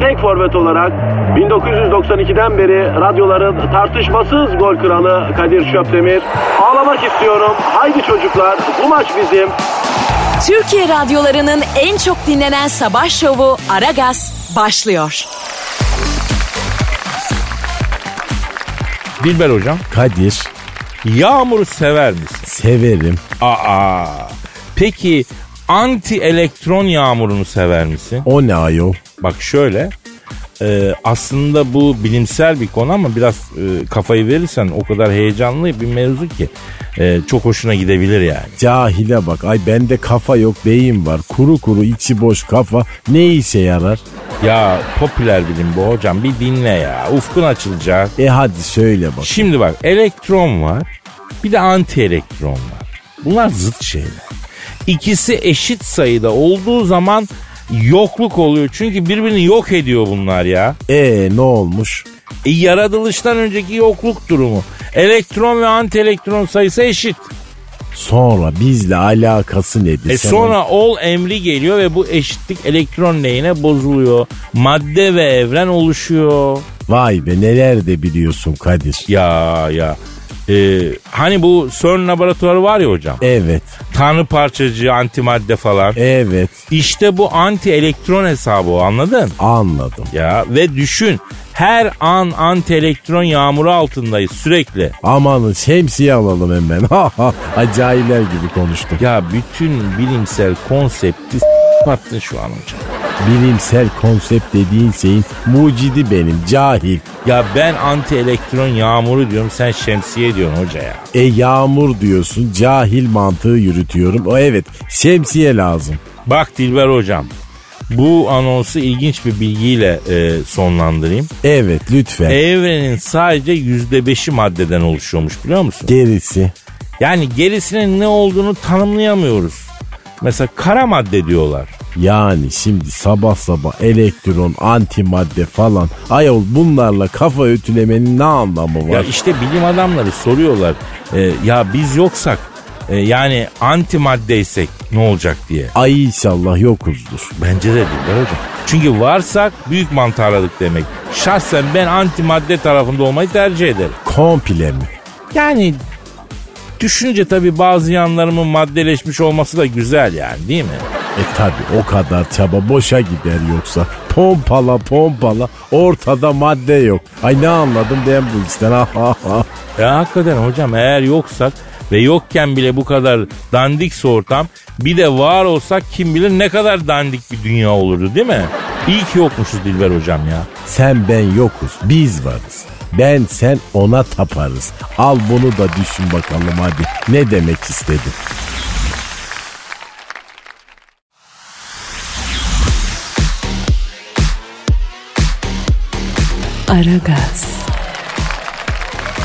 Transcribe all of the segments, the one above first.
tek forvet olarak 1992'den beri radyoların tartışmasız gol kralı Kadir Şöpdemir. Ağlamak istiyorum. Haydi çocuklar bu maç bizim. Türkiye radyolarının en çok dinlenen sabah şovu Aragaz başlıyor. Dilber hocam. Kadir Yağmuru sever misin? severim. Aa. Peki anti elektron yağmurunu sever misin? O ne ayol? Bak şöyle. e, aslında bu bilimsel bir konu ama biraz e, kafayı verirsen o kadar heyecanlı bir mevzu ki e, çok hoşuna gidebilir yani. Cahile bak. Ay bende kafa yok beyin var. Kuru kuru içi boş kafa ne işe yarar? Ya popüler bilim bu hocam bir dinle ya. Ufkun açılacak. E hadi söyle bak. Şimdi bak elektron var bir de anti elektron var. Bunlar zıt şeyler. İkisi eşit sayıda olduğu zaman yokluk oluyor. Çünkü birbirini yok ediyor bunlar ya. E ne olmuş? E, yaratılıştan önceki yokluk durumu. Elektron ve anti elektron sayısı eşit. Sonra bizle alakası nedir? E Sen sonra ol emri geliyor ve bu eşitlik elektron lehine bozuluyor. Madde ve evren oluşuyor. Vay be neler de biliyorsun Kadir. Ya ya. E, hani bu CERN laboratuvarı var ya hocam. Evet, Tanrı parçacığı, antimadde falan. evet İşte bu anti elektron hesabı o anladın? anladım. Ya ve düşün her an anti elektron yağmuru altındayız sürekli. Amanın şemsiye alalım hemen. Acayipler gibi konuştum. Ya bütün bilimsel konsepti s**attın şu an hocam. Bilimsel konsept dediğin şeyin mucidi benim cahil. Ya ben anti elektron yağmuru diyorum sen şemsiye diyorsun hoca ya. E yağmur diyorsun cahil mantığı yürütüyorum. O evet şemsiye lazım. Bak Dilber hocam bu anonsu ilginç bir bilgiyle e, sonlandırayım. Evet lütfen. Evrenin sadece yüzde beşi maddeden oluşuyormuş biliyor musun? Gerisi. Yani gerisinin ne olduğunu tanımlayamıyoruz. Mesela kara madde diyorlar. Yani şimdi sabah sabah elektron, antimadde falan. Ayol bunlarla kafa ötülemenin ne anlamı Ya var? işte bilim adamları soruyorlar. e, ya biz yoksak e, yani antimaddeysek ne olacak diye. Ay inşallah yokuzdur. Bence de Dilber hocam. Çünkü varsak büyük mantarladık demek. Şahsen ben antimadde tarafında olmayı tercih ederim. Komple mi? Yani düşünce tabii bazı yanlarımın maddeleşmiş olması da güzel yani değil mi? E tabi o kadar çaba boşa gider yoksa. Pompala pompala ortada madde yok. Ay ne anladım ben bu işten. Ha, ha, ha. Ya hakikaten hocam eğer yoksak ve yokken bile bu kadar dandikse ortam bir de var olsak kim bilir ne kadar dandik bir dünya olurdu değil mi? İyi ki yokmuşuz Dilber hocam ya. Sen ben yokuz biz varız. Ben sen ona taparız. Al bunu da düşün bakalım hadi. Ne demek istedim? Aragaz,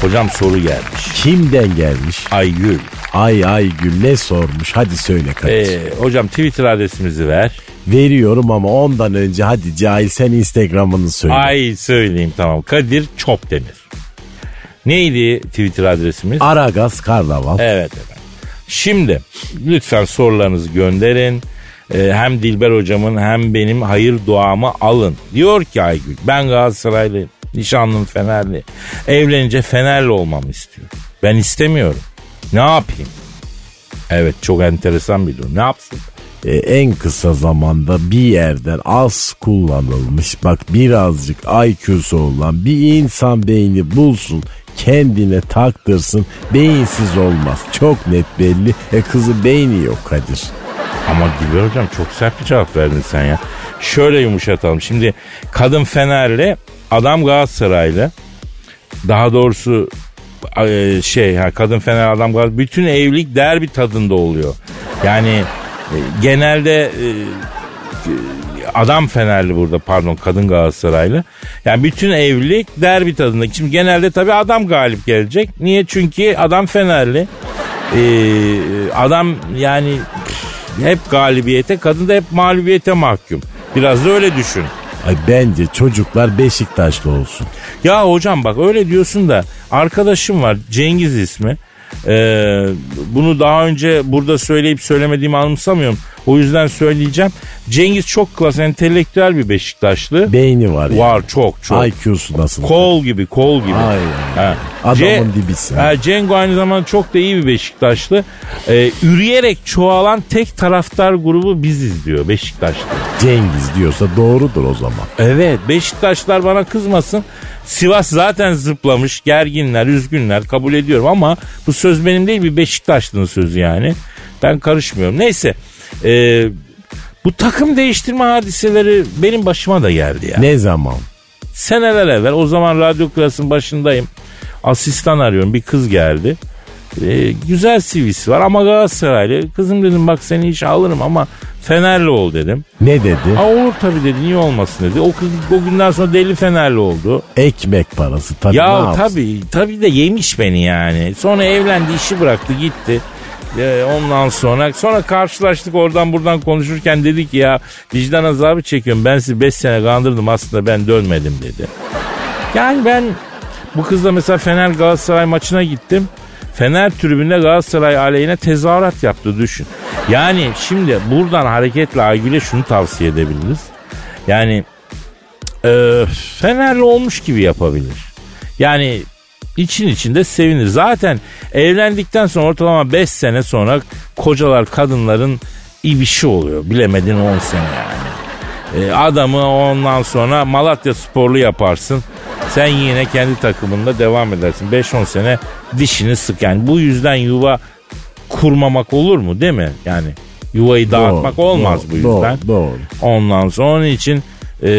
Hocam soru gelmiş. Kimden gelmiş? Aygül. Ay ay gül ne sormuş? Hadi söyle kardeşim. Ee, hocam Twitter adresimizi ver. Veriyorum ama ondan önce hadi cahil sen Instagram'ını söyle. Ay söyleyeyim tamam. Kadir Çopdemir. Neydi Twitter adresimiz? Aragaz Karnaval. Evet efendim. Şimdi lütfen sorularınızı gönderin. Ee, hem Dilber hocamın hem benim hayır duamı alın. Diyor ki Aygül ben Galatasaraylıyım. Nişanlım Fenerli. Evlenince Fenerli olmamı istiyor. Ben istemiyorum. Ne yapayım? Evet çok enteresan bir durum. Ne yapsın? Ee, en kısa zamanda bir yerden az kullanılmış bak birazcık IQ'su olan bir insan beyni bulsun kendine taktırsın beyinsiz olmaz çok net belli e kızı beyni yok Kadir. Ama Dilber hocam çok sert bir cevap verdin sen ya. Şöyle yumuşatalım. Şimdi kadın Fenerli, adam Galatasaraylı. daha doğrusu e, şey ha, kadın Fener adam Galatasaray bütün evlilik derbi tadında oluyor. Yani e, genelde e, adam Fenerli burada pardon kadın Galatasaraylı. Yani bütün evlilik derbi tadında. Şimdi genelde tabii adam galip gelecek. Niye? Çünkü adam Fenerli. Adam yani hep galibiyete kadın da hep mağlubiyete mahkum. Biraz da öyle düşün. Ay bence çocuklar Beşiktaşlı olsun. Ya hocam bak öyle diyorsun da arkadaşım var Cengiz ismi. Ee, bunu daha önce burada söyleyip söylemediğimi anımsamıyorum. O yüzden söyleyeceğim. Cengiz çok klas entelektüel bir Beşiktaşlı. Beyni var ya. Var çok çok. IQ'su nasıl? Kol gibi kol gibi. Ay, Ha. Adamın Ce- dibisin. Ha, Cengo aynı zamanda çok da iyi bir Beşiktaşlı. Ee, üreyerek çoğalan tek taraftar grubu biziz diyor Beşiktaşlı. Cengiz diyorsa doğrudur o zaman. Evet Beşiktaşlar bana kızmasın. Sivas zaten zıplamış gerginler üzgünler kabul ediyorum ama bu söz benim değil bir Beşiktaşlı'nın sözü yani. Ben karışmıyorum. Neyse e, bu takım değiştirme hadiseleri benim başıma da geldi ya. Ne zaman? Seneler evvel o zaman radyo klasının başındayım. Asistan arıyorum bir kız geldi. E, güzel CV'si var ama Galatasaraylı. Kızım dedim bak seni işe alırım ama Fenerli ol dedim. Ne dedi? Ha olur tabii dedi niye olmasın dedi. O kız o günden sonra deli Fenerli oldu. Ekmek parası tabii ya tabii tabii de yemiş beni yani. Sonra evlendi işi bıraktı gitti. Ee, ondan sonra sonra karşılaştık oradan buradan konuşurken dedi ki ya vicdan azabı çekiyorum ben sizi 5 sene kandırdım aslında ben dönmedim dedi. Yani ben bu kızla mesela Fener Galatasaray maçına gittim. Fener tribünde Galatasaray aleyhine tezahürat yaptı düşün. Yani şimdi buradan hareketle Aygül'e şunu tavsiye edebiliriz. Yani e, Fenerli olmuş gibi yapabilir. Yani için içinde sevinir. Zaten evlendikten sonra ortalama 5 sene sonra kocalar kadınların ibişi oluyor. Bilemedin 10 sene yani. E, adamı ondan sonra Malatya sporlu yaparsın. Sen yine kendi takımında devam edersin. 5-10 sene dişini sık. Yani bu yüzden yuva kurmamak olur mu değil mi? Yani yuvayı dağıtmak Doğru, olmaz doğru, bu yüzden. Doğru, doğru. Ondan sonra onun için e,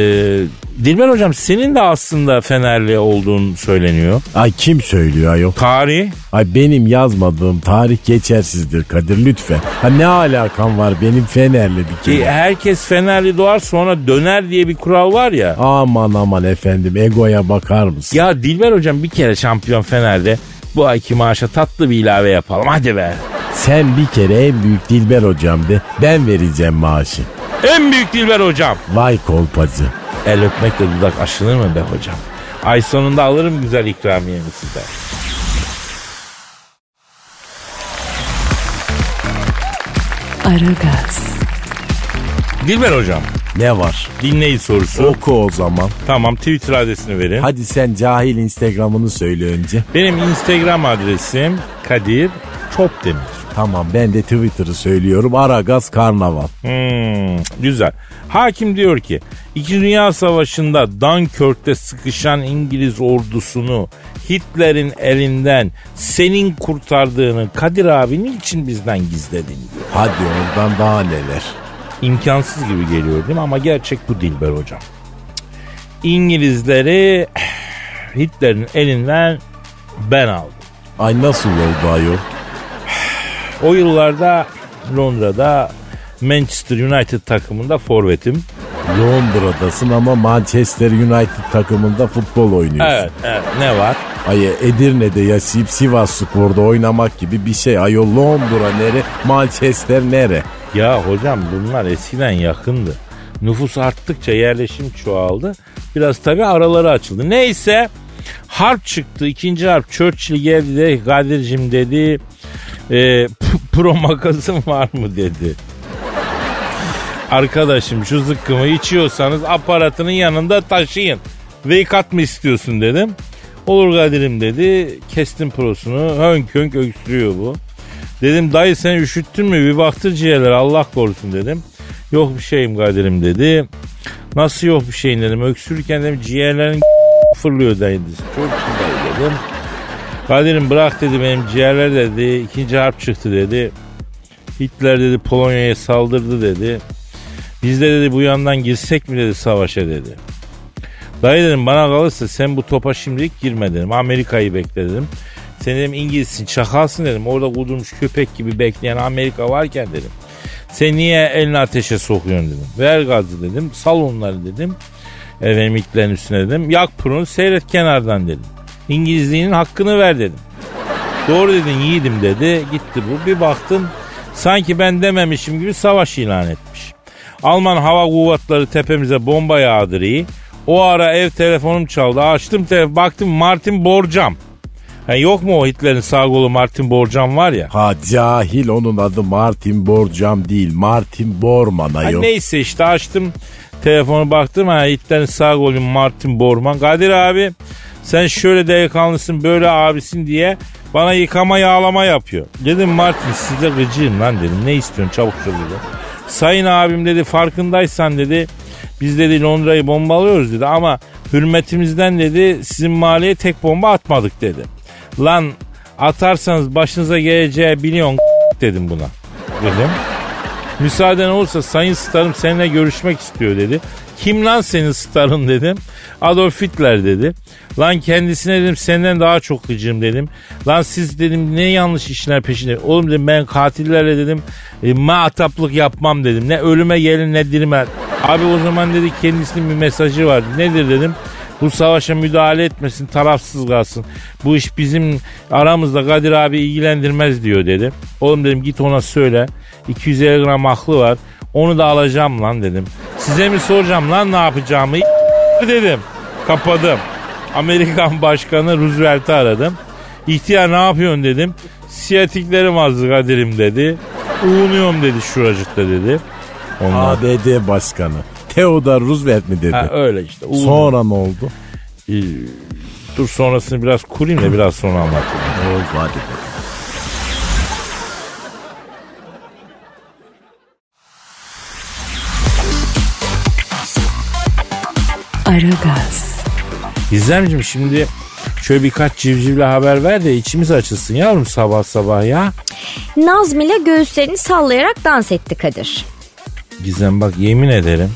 Dilber hocam senin de aslında Fenerli olduğun söyleniyor. Ay kim söylüyor ayol? Tarih Ay benim yazmadığım tarih geçersizdir Kadir lütfen. Ha ne alakam var benim Fenerli bir kere. herkes Fenerli doğar sonra döner diye bir kural var ya. Aman aman efendim egoya bakar mısın? Ya Dilber hocam bir kere şampiyon Fener'de bu ayki maaşa tatlı bir ilave yapalım hadi be. Sen bir kere en büyük Dilber hocam de ben vereceğim maaşı. En büyük Dilber hocam. Vay kolpacı. El öpmekle dudak aşınır mı be hocam? Ay sonunda alırım güzel ikramiyemi sizden. Aragaz, Dilber hocam Ne var? dinleyici sorusu. Oku o zaman. Tamam Twitter adresini verin. Hadi sen cahil Instagram'ını söyle önce. Benim Instagram adresim Kadir Çopdemir. Tamam ben de Twitter'ı söylüyorum. Aragaz Karnaval. Hmm, güzel. Hakim diyor ki İkinci Dünya Savaşı'nda Dunkirk'te sıkışan İngiliz ordusunu Hitler'in elinden senin kurtardığını Kadir abi niçin bizden gizledin diyor. Hadi oradan daha neler. İmkansız gibi geliyor değil mi ama gerçek bu Dilber hocam. İngilizleri Hitler'in elinden ben aldım. Ay nasıl oldu ayol? O yıllarda Londra'da Manchester United takımında forvetim. Londra'dasın ama Manchester United takımında futbol oynuyorsun. Evet, evet ne var? Ay Edirne'de yaşayıp Sivas Spor'da oynamak gibi bir şey. Ayol Londra nere, Manchester nere? Ya hocam bunlar eskiden yakındı. Nüfus arttıkça yerleşim çoğaldı. Biraz tabii araları açıldı. Neyse harp çıktı. ikinci harp Churchill geldi de Kadir'cim dedi. E, pro makasın var mı dedi. Arkadaşım şu zıkkımı içiyorsanız aparatının yanında taşıyın. Veykat mı istiyorsun dedim. Olur Kadir'im dedi. Kestim prosunu. Hönk hönk öksürüyor bu. Dedim dayı sen üşüttün mü bir baktır ciğerlere Allah korusun dedim. Yok bir şeyim Kadir'im dedi. Nasıl yok bir şeyin dedim. Öksürürken dedim ciğerlerin fırlıyor dayı dedi. Çok dayı dedim. Kadir'im bırak dedi benim ciğerler dedi. İkinci harp çıktı dedi. Hitler dedi Polonya'ya saldırdı dedi. Biz de dedi bu yandan girsek mi dedi savaşa dedi. Dayı dedim bana kalırsa sen bu topa şimdilik girme dedim. Amerika'yı bekle dedim. Sen dedim İngilizsin çakalsın dedim. Orada kudurmuş köpek gibi bekleyen Amerika varken dedim. Sen niye elini ateşe sokuyorsun dedim. Ver gazı dedim. Sal onları dedim. Efendim itlerin üstüne dedim. Yak pırını seyret kenardan dedim. İngilizliğinin hakkını ver dedim. Doğru dedin yiğidim dedi. Gitti bu. Bir baktım sanki ben dememişim gibi savaş ilan etmiş. Alman hava kuvvetleri tepemize bomba yağdırıyor. O ara ev telefonum çaldı. Açtım telefon baktım Martin Borcam. Ha, yok mu o Hitler'in sağ kolu Martin Borcam var ya. Ha cahil onun adı Martin Borcam değil. Martin Borman Ha, ayol. neyse işte açtım telefonu baktım ha Hitler'in sağ golü Martin Borman. Kadir abi sen şöyle delikanlısın böyle abisin diye bana yıkama yağlama yapıyor. Dedim Martin size gıcığım lan dedim. Ne istiyorsun çabuk söyle. Sayın abim dedi farkındaysan dedi biz dedi Londra'yı bombalıyoruz dedi ama hürmetimizden dedi sizin mahalleye tek bomba atmadık dedi. Lan atarsanız başınıza geleceği biliyorsun dedim buna. Dedim. Müsaaden olursa sayın starım seninle görüşmek istiyor dedi. Kim lan senin starın dedim. Adolf Hitler dedi. Lan kendisine dedim senden daha çok gıcığım dedim. Lan siz dedim ne yanlış işler peşinde. Oğlum dedim ben katillerle dedim e, maataplık yapmam dedim. Ne ölüme gelin ne dirime. Abi o zaman dedi kendisinin bir mesajı vardı. Nedir dedim. Bu savaşa müdahale etmesin, tarafsız kalsın. Bu iş bizim aramızda Kadir abi ilgilendirmez diyor dedi. Oğlum dedim git ona söyle. 250 gram aklı var. Onu da alacağım lan dedim. Size mi soracağım lan ne yapacağımı dedim. Kapadım. Amerikan Başkanı Roosevelt'i aradım. İhtiyar ne yapıyorsun dedim. Siyatiklerim azdı Kadir'im dedi. Uğunuyorum dedi şuracıkta dedi. Onlar... ABD Başkanı. Theodore Roosevelt mi dedi? Ha, öyle işte. Uğunuyorum. Sonra ne oldu? Ee, dur sonrasını biraz kurayım da biraz sonra anlatayım. Ne oldu hadi be. Aragaz, Gizemciğim şimdi şöyle birkaç civcivle haber ver de içimiz açılsın yavrum sabah sabah ya. Nazmile göğüslerini sallayarak dans etti Kadir. Gizem bak yemin ederim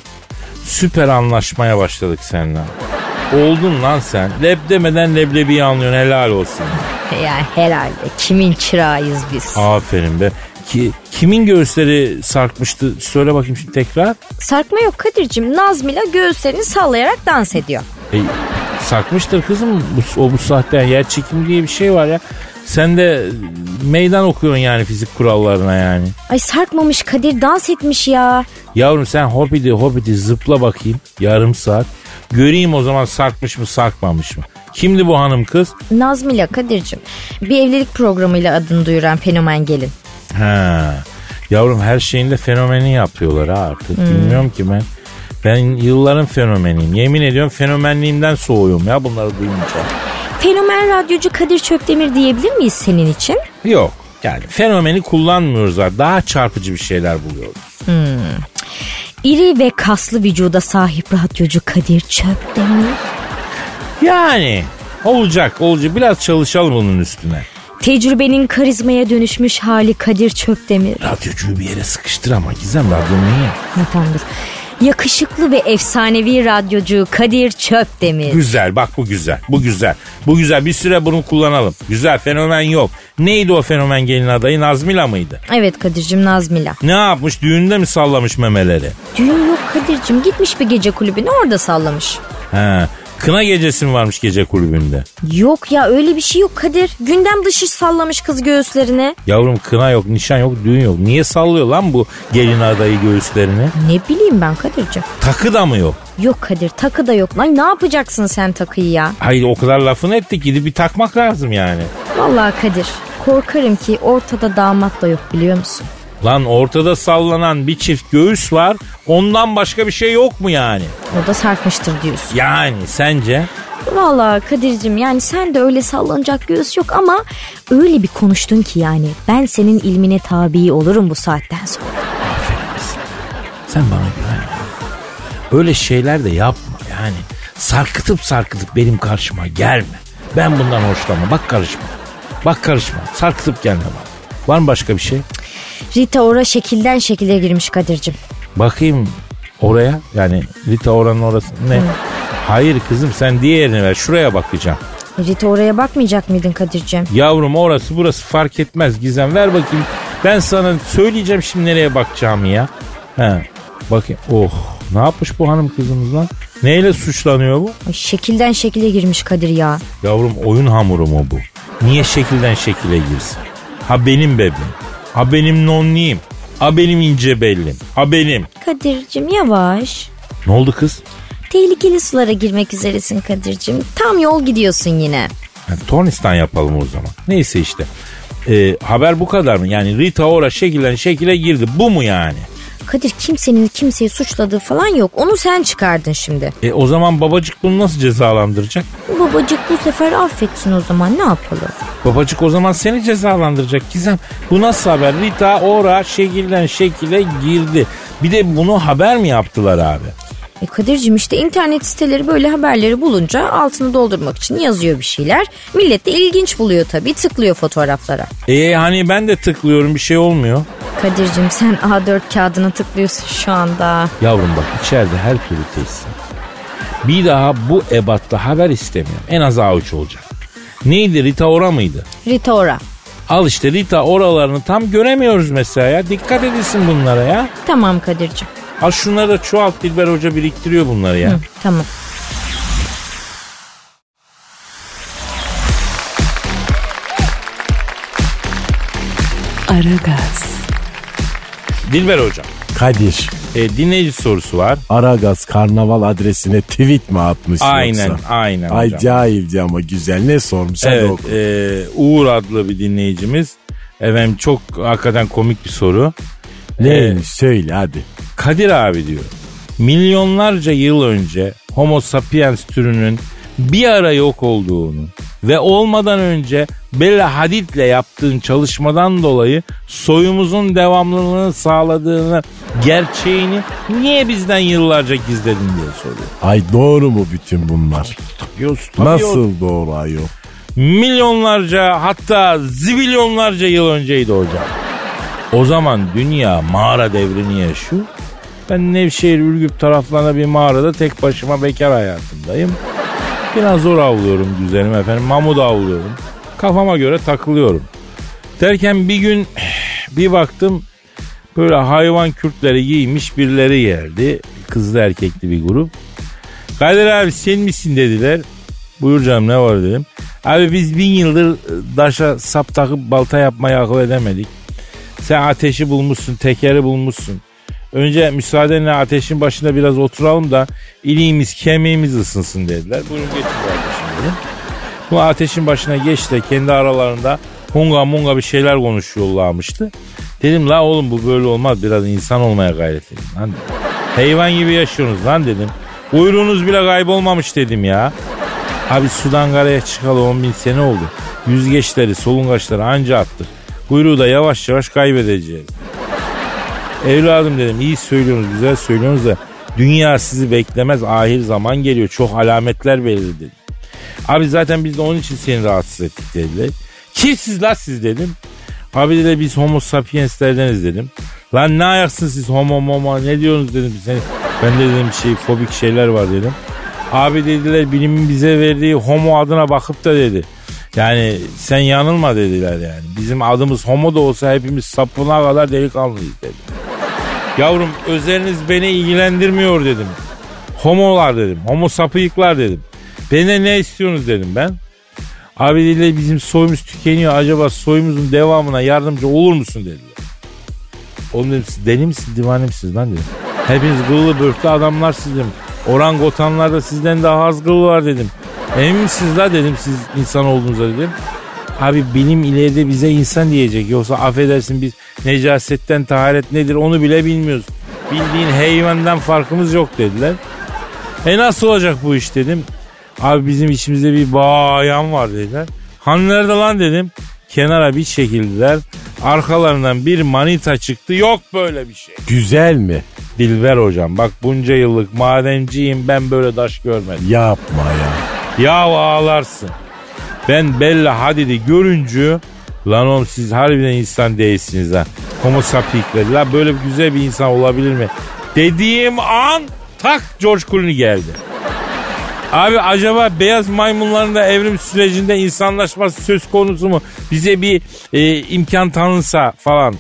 süper anlaşmaya başladık seninle. Oldun lan sen. Leb demeden leblebiyi anlıyorsun helal olsun. Yani herhalde kimin çırağıyız biz. Aferin be. Ki, kimin göğüsleri sarkmıştı söyle bakayım şimdi tekrar. Sarkma yok Kadir'cim. Nazmile göğüslerini sallayarak dans ediyor. E, sarkmıştır kızım bu, o bu saatte yer çekimi diye bir şey var ya. Sen de meydan okuyorsun yani fizik kurallarına yani. Ay sarkmamış Kadir dans etmiş ya. Yavrum sen hopidi hopidi zıpla bakayım yarım saat. Göreyim o zaman sarkmış mı sarkmamış mı? Kimdi bu hanım kız? Nazmile Kadir'cim bir evlilik programıyla adını duyuran fenomen gelin. Ha. Yavrum her şeyinde fenomeni yapıyorlar ha artık. Bilmiyorum ki ben. Ben yılların fenomeniyim. Yemin ediyorum fenomenliğimden soğuyorum ya bunları duyunca. Fenomen radyocu Kadir Çöptemir diyebilir miyiz senin için? Yok. Yani fenomeni kullanmıyoruz artık. Daha çarpıcı bir şeyler buluyoruz. İri ve kaslı vücuda sahip radyocu Kadir Çöptemir. Yani olacak olacak. Biraz çalışalım bunun üstüne. Tecrübenin karizmaya dönüşmüş hali Kadir Çöptemir. Radyocuyu bir yere sıkıştır ama Gizem radyo niye? Tamam dur. Yakışıklı ve efsanevi radyocu Kadir Çöptemir. Güzel bak bu güzel. Bu güzel. Bu güzel. Bir süre bunu kullanalım. Güzel fenomen yok. Neydi o fenomen gelin adayı? Nazmila mıydı? Evet Kadir'cim Nazmila. Ne yapmış? Düğünde mi sallamış memeleri? Düğün yok Kadir'cim gitmiş bir gece kulübüne orada sallamış. He. Kına gecesi mi varmış gece kulübünde? Yok ya öyle bir şey yok Kadir. Gündem dışı sallamış kız göğüslerine. Yavrum kına yok, nişan yok, düğün yok. Niye sallıyor lan bu gelin adayı göğüslerini? Ne bileyim ben Kadir'cim. Takı da mı yok? Yok Kadir takı da yok. Lan ne yapacaksın sen takıyı ya? Hayır o kadar lafını ettik gidip bir takmak lazım yani. Vallahi Kadir korkarım ki ortada damat da yok biliyor musun? Lan ortada sallanan bir çift göğüs var. Ondan başka bir şey yok mu yani? O da sarkmıştır diyorsun. Yani sence? Vallahi Kadir'cim yani sen de öyle sallanacak göğüs yok ama öyle bir konuştun ki yani ben senin ilmine tabi olurum bu saatten sonra. Sen bana güven. Öyle şeyler de yapma yani. Sarkıtıp sarkıtıp benim karşıma gelme. Ben bundan hoşlanmam. Bak karışma. Bak karışma. Sarkıtıp gelme bana. Var mı başka bir şey? Rita Ora şekilden şekile girmiş Kadir'cim. Bakayım oraya. Yani Rita oranın orası ne? Hayır kızım sen diğerini ver şuraya bakacağım. Rita oraya bakmayacak mıydın Kadir'cim? Yavrum orası burası fark etmez Gizem ver bakayım. Ben sana söyleyeceğim şimdi nereye bakacağımı ya. He bakayım oh ne yapmış bu hanım kızımız lan? Neyle suçlanıyor bu? Ay, şekilden şekile girmiş Kadir ya. Yavrum oyun hamuru mu bu? Niye şekilden şekile girsin? Ha benim bebeğim. Ha benim nonniyim. Ha benim ince bellim. Ha benim. Kadir'cim yavaş. Ne oldu kız? Tehlikeli sulara girmek üzeresin Kadir'cim. Tam yol gidiyorsun yine. Yani tornistan yapalım o zaman. Neyse işte. Ee, haber bu kadar mı? Yani Rita Ora şekilden şekile girdi. Bu mu yani? Kadir kimsenin kimseyi suçladığı falan yok. Onu sen çıkardın şimdi. E o zaman babacık bunu nasıl cezalandıracak? Babacık bu sefer affetsin o zaman ne yapalım? Babacık o zaman seni cezalandıracak Gizem. Bu nasıl haber? Rita Ora şekilden şekile girdi. Bir de bunu haber mi yaptılar abi? E Kadir'cim işte internet siteleri böyle haberleri bulunca altını doldurmak için yazıyor bir şeyler. Millet de ilginç buluyor tabii tıklıyor fotoğraflara. E hani ben de tıklıyorum bir şey olmuyor. Kadir'cim sen A4 kağıdına tıklıyorsun şu anda. Yavrum bak içeride her türlü tesis. Bir daha bu ebatta haber istemiyorum. En az A3 olacak. Neydi Rita Ora mıydı? Rita Ora. Al işte Rita oralarını tam göremiyoruz mesela ya. Dikkat edilsin bunlara ya. Tamam Kadir'cim. Al şunları da çoğalt Dilber Hoca biriktiriyor bunları ya. Hı, tamam. Aragaz, Dilber Hocam. Kadir. E, dinleyici sorusu var. Aragaz karnaval adresine tweet mi atmış Aynen yoksa? aynen Ay hocam. cahilce ama güzel. Ne sormuş? Evet e, Uğur adlı bir dinleyicimiz. Efendim çok hakikaten komik bir soru. Neymiş söyle hadi. Kadir abi diyor. Milyonlarca yıl önce Homo sapiens türünün bir ara yok olduğunu ve olmadan önce Bella Hadid'le yaptığın çalışmadan dolayı soyumuzun devamlılığını sağladığını gerçeğini niye bizden yıllarca gizledin diye soruyor. Ay doğru mu bütün bunlar? Diyorsun, tabii Nasıl doğru ayol? Milyonlarca hatta zibilyonlarca yıl önceydi hocam. O zaman dünya mağara devrini yaşıyor. Ben Nevşehir Ürgüp taraflarında bir mağarada tek başıma bekar hayatındayım. Biraz zor avlıyorum güzelim efendim. Mamut avlıyorum. Kafama göre takılıyorum. Derken bir gün bir baktım böyle hayvan kürtleri giymiş birileri geldi. Kızlı erkekli bir grup. Kadir abi sen misin dediler. Buyur canım ne var dedim. Abi biz bin yıldır daşa sap takıp balta yapmayı akıl edemedik. Sen ateşi bulmuşsun, tekeri bulmuşsun. Önce müsaadenle ateşin başında biraz oturalım da iliğimiz, kemiğimiz ısınsın dediler. Buyurun geçin kardeşim dedim. Bu ateşin başına geç de kendi aralarında hunga munga bir şeyler konuşuyorlarmıştı. Dedim la oğlum bu böyle olmaz biraz insan olmaya gayret edin lan. Hayvan gibi yaşıyorsunuz lan dedim. Uyruğunuz bile kaybolmamış dedim ya. Abi sudan karaya çıkalı 10 bin sene oldu. Yüzgeçleri, solungaçları anca attık. Kuyruğu da yavaş yavaş kaybedeceğiz. Evladım dedim iyi söylüyorsunuz güzel söylüyorsunuz da dünya sizi beklemez ahir zaman geliyor. Çok alametler belirli dedim. Abi zaten biz de onun için seni rahatsız ettik dediler. Kimsiz la siz dedim. Abi de biz homo sapienslerdeniz dedim. Lan ne ayaksın siz homo momo ne diyorsunuz dedim. Sen, ben de dedim şey fobik şeyler var dedim. Abi dediler bilimin bize verdiği homo adına bakıp da dedi. Yani sen yanılma dediler yani. Bizim adımız homo da olsa hepimiz sapına kadar delikanlıyız dedi. Yavrum özeliniz beni ilgilendirmiyor dedim. Homolar dedim. Homo sapıyıklar dedim. Benden ne istiyorsunuz dedim ben. Abi dediler bizim soyumuz tükeniyor. Acaba soyumuzun devamına yardımcı olur musun dediler. Oğlum dedim siz deli misiniz divane misiniz lan dedim. Hepiniz kıllı börtlü adamlarsınız dedim. Orangotanlar da sizden daha az kıl var dedim. Emin misiniz la dedim siz insan olduğunuza dedim. Abi bilim ileride bize insan diyecek. Yoksa affedersin biz necasetten taharet nedir onu bile bilmiyoruz. Bildiğin hayvandan farkımız yok dediler. E nasıl olacak bu iş dedim. Abi bizim içimizde bir bayan var dediler. Han nerede lan dedim. Kenara bir çekildiler. Arkalarından bir manita çıktı. Yok böyle bir şey. Güzel mi? Dilber hocam bak bunca yıllık madenciyim ben böyle taş görmedim. Yapma ya. Ya ağlarsın. Ben Bella Hadid'i görünce lan oğlum siz harbiden insan değilsiniz ha. Homo sapiensler. La böyle güzel bir insan olabilir mi? Dediğim an tak George Clooney geldi. Abi acaba beyaz maymunların da evrim sürecinde insanlaşması söz konusu mu? Bize bir e, imkan tanınsa falan.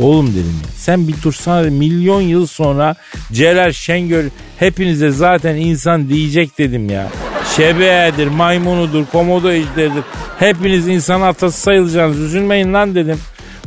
Oğlum dedim ya sen bir dursana milyon yıl sonra Celal Şengör hepinize zaten insan diyecek dedim ya. Şebeğedir, maymunudur, komodo ejderidir. Hepiniz insan atası sayılacaksınız üzülmeyin lan dedim.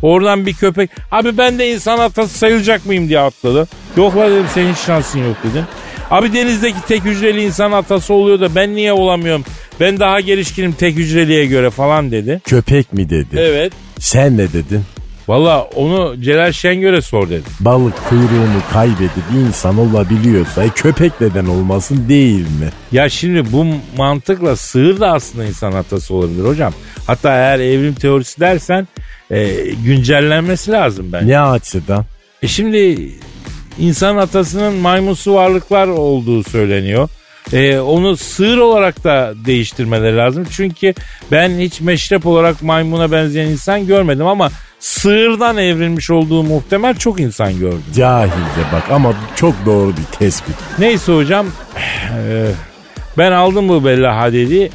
Oradan bir köpek abi ben de insan atası sayılacak mıyım diye atladı. Yok la dedim senin hiç şansın yok dedim. Abi denizdeki tek hücreli insan atası oluyor da ben niye olamıyorum? Ben daha gelişkinim tek hücreliye göre falan dedi. Köpek mi dedi? Evet. Sen ne dedin? Valla onu Celal Şengör'e sor dedim. Balık kuyruğunu kaybedip insan olabiliyorsa e, köpek neden olmasın değil mi? Ya şimdi bu mantıkla sığır da aslında insan atası olabilir hocam. Hatta eğer evrim teorisi dersen e, güncellenmesi lazım bence. Ne açıdan? E şimdi insan atasının maymunsu varlıklar olduğu söyleniyor. E, onu sığır olarak da değiştirmeleri lazım. Çünkü ben hiç meşrep olarak maymuna benzeyen insan görmedim ama sığırdan evrilmiş olduğu muhtemel çok insan gördüm. Cahilce bak ama çok doğru bir tespit. Neyse hocam e, ben aldım bu Bella Hadid'i.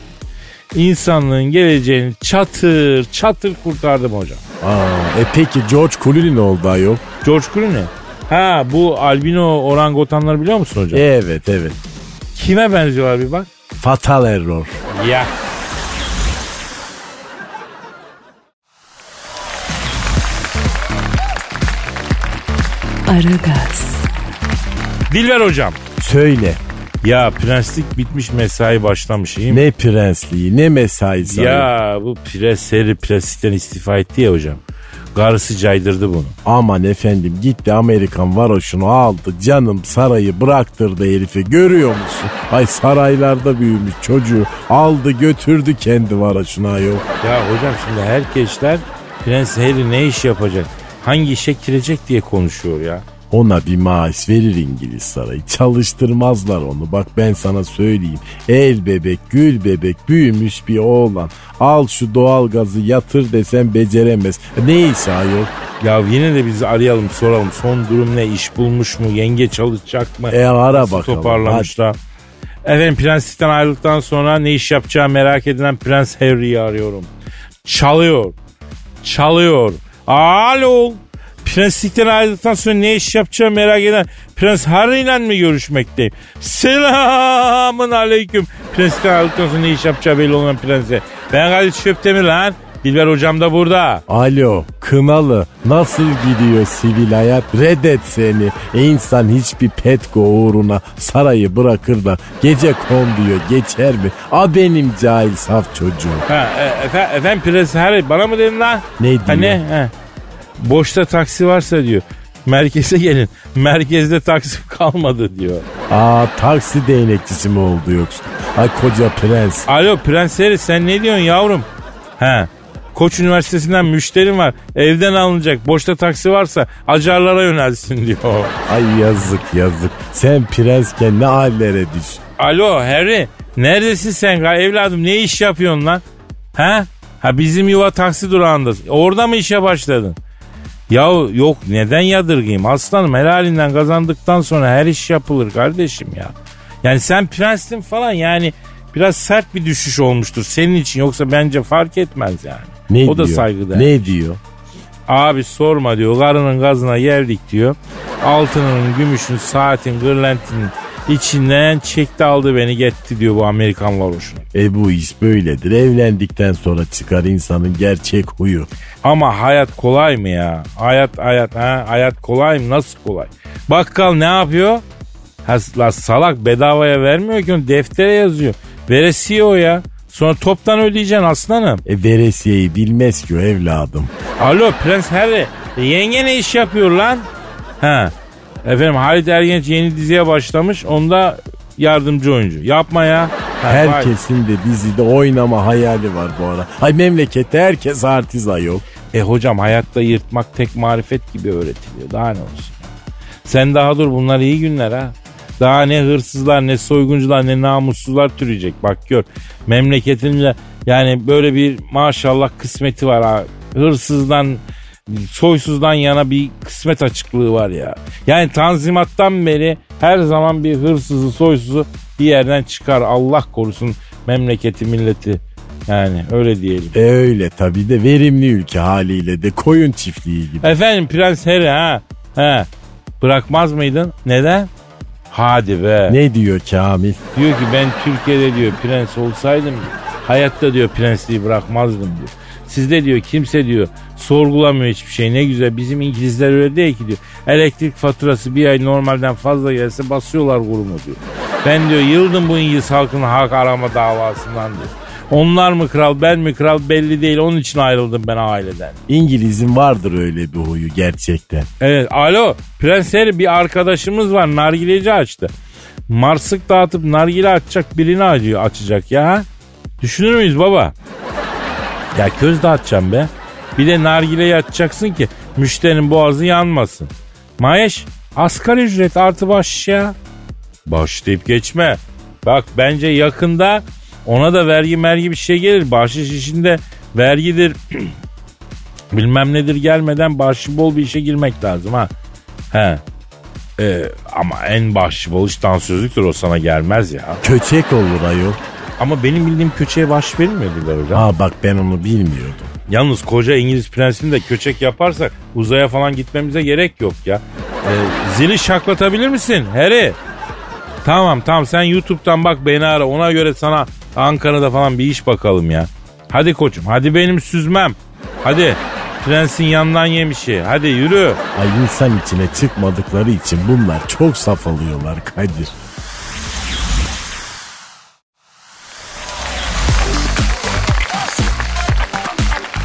İnsanlığın geleceğini çatır çatır kurtardım hocam. Aa, e peki George Clooney ne oldu ayol? George Clooney. Ha bu albino orangutanları biliyor musun hocam? Evet evet. Kime benziyorlar bir bak. Fatal error. Ya. Aragaz, Dilber hocam. Söyle Ya prenslik bitmiş mesai başlamış iyi mi? ne prensliği ne mesaisi? Ya bu pres seri prenslikten istifa etti ya hocam. Karısı caydırdı bunu. Aman efendim gitti Amerikan varoşunu aldı canım sarayı bıraktırdı herifi görüyor musun? Ay saraylarda büyümüş çocuğu aldı götürdü kendi varoşuna ayol. Ya hocam şimdi herkesler Prens Harry ne iş yapacak? Hangi işe girecek diye konuşuyor ya. Ona bir maaş verir İngiliz sarayı. Çalıştırmazlar onu. Bak ben sana söyleyeyim. El bebek, gül bebek, büyümüş bir oğlan. Al şu doğal gazı yatır desem beceremez. Neyse ayol. Ya yine de bizi arayalım soralım. Son durum ne? İş bulmuş mu? Yenge çalışacak mı? E ara Nasıl bakalım. toparlamışlar? Efendim prenslikten ayrıldıktan sonra ne iş yapacağı merak edilen Prens Harry'i arıyorum. Çalıyor. Çalıyor. Alo. Prenslikten ayrıldıktan sonra ne iş yapacağı merak eden Prens Harry ile mi görüşmekteyim? Selamın aleyküm. Prenslikten ayrıldıktan sonra ne iş yapacağı belli olmayan prense. Ben Kadir Şöptemir lan. Dilber hocam da burada. Alo Kınalı nasıl gidiyor sivil hayat reddet seni İnsan hiçbir petko uğruna sarayı bırakır da gece konduyor geçer mi A benim cahil saf çocuğum Ha, e, efe- efendim Prens Harry bana mı dedin lan? Ne diyor? Ha, ne? Ha. Boşta taksi varsa diyor. Merkeze gelin. Merkezde taksi kalmadı diyor. Aa taksi değnekçisi mi oldu yoksa Ay koca prens Alo Prens Harry sen ne diyorsun yavrum? Ha. Koç Üniversitesi'nden müşterim var. Evden alınacak. Boşta taksi varsa acarlara yönelsin diyor. Ay yazık yazık sen prensken ne hallere düş Alo Harry. Neredesin sen evladım? Ne iş yapıyorsun lan? Ha? Ha bizim yuva taksi durağında. Orada mı işe başladın? Ya yok neden yadırgayım? Aslanım helalinden kazandıktan sonra her iş yapılır kardeşim ya. Yani sen prenstin falan yani biraz sert bir düşüş olmuştur senin için yoksa bence fark etmez yani. Ne o da diyor? saygıdeğer. Ne diyor? Abi sorma diyor karının gazına geldik diyor. Altının, gümüşün, saatin, gırlentinin içinden çekti aldı beni gitti diyor bu Amerikan varoşuna. E bu iş böyledir. Evlendikten sonra çıkar insanın gerçek huyu. Ama hayat kolay mı ya? Hayat hayat ha? Hayat kolay mı? Nasıl kolay? Bakkal ne yapıyor? Ha, la salak bedavaya vermiyor ki onu deftere yazıyor. Veresiye o ya. Sonra toptan ödeyeceksin aslanım. E veresiyeyi bilmez ki o evladım. Alo Prens Harry. E, yenge ne iş yapıyor lan? Ha. Efendim Halit Ergenç yeni diziye başlamış. Onda yardımcı oyuncu. Yapma ya. Herkesin de dizide oynama hayali var bu ara. Ay memlekette herkes artist ayol. E hocam hayatta yırtmak tek marifet gibi öğretiliyor. Daha ne olsun? Sen daha dur bunlar iyi günler ha. Daha ne hırsızlar ne soyguncular ne namussuzlar türeyecek. Bak gör memleketinle yani böyle bir maşallah kısmeti var ha. Hırsızdan soysuzdan yana bir kısmet açıklığı var ya. Yani tanzimattan beri her zaman bir hırsızı soysuzu bir yerden çıkar Allah korusun memleketi milleti. Yani öyle diyelim. E öyle tabii de verimli ülke haliyle de koyun çiftliği gibi. Efendim Prens Harry ha? He. Bırakmaz mıydın? Neden? Hadi be. Ne diyor Kamil? Diyor ki ben Türkiye'de diyor prens olsaydım hayatta diyor prensliği bırakmazdım diyor. Sizde diyor kimse diyor sorgulamıyor hiçbir şey ne güzel bizim İngilizler öyle değil ki diyor. Elektrik faturası bir ay normalden fazla gelse basıyorlar kurumu diyor. Ben diyor yıldım bu İngiliz halkının hak arama davasından diyor. Onlar mı kral ben mi kral belli değil onun için ayrıldım ben aileden. İngiliz'in vardır öyle bir huyu gerçekten. Evet alo Prens Harry bir arkadaşımız var nargileci açtı. Marsık dağıtıp nargile açacak birini acıyor açacak ya. Düşünür müyüz baba? Ya köz dağıtacağım be. Bir de nargile açacaksın ki müşterinin boğazı yanmasın. Mayeş asgari ücret artı baş ya. Baş deyip geçme. Bak bence yakında ona da vergi mergi bir şey gelir. Bahşiş işinde vergidir bilmem nedir gelmeden bahşişi bol bir işe girmek lazım ha. He. Ee, ama en bahşişi bol iş dansözlüktür o sana gelmez ya. Köçek olur ayol. Ama benim bildiğim köçeğe bahşiş verilmiyordular hocam. Ha bak ben onu bilmiyordum. Yalnız koca İngiliz prensini de köçek yaparsak uzaya falan gitmemize gerek yok ya. Ee, zili şaklatabilir misin Harry? Tamam tamam sen YouTube'dan bak beni ara ona göre sana Ankara'da falan bir iş bakalım ya. Hadi koçum hadi benim süzmem. Hadi prensin yandan yemişi hadi yürü. Ay insan içine çıkmadıkları için bunlar çok saf alıyorlar Kadir.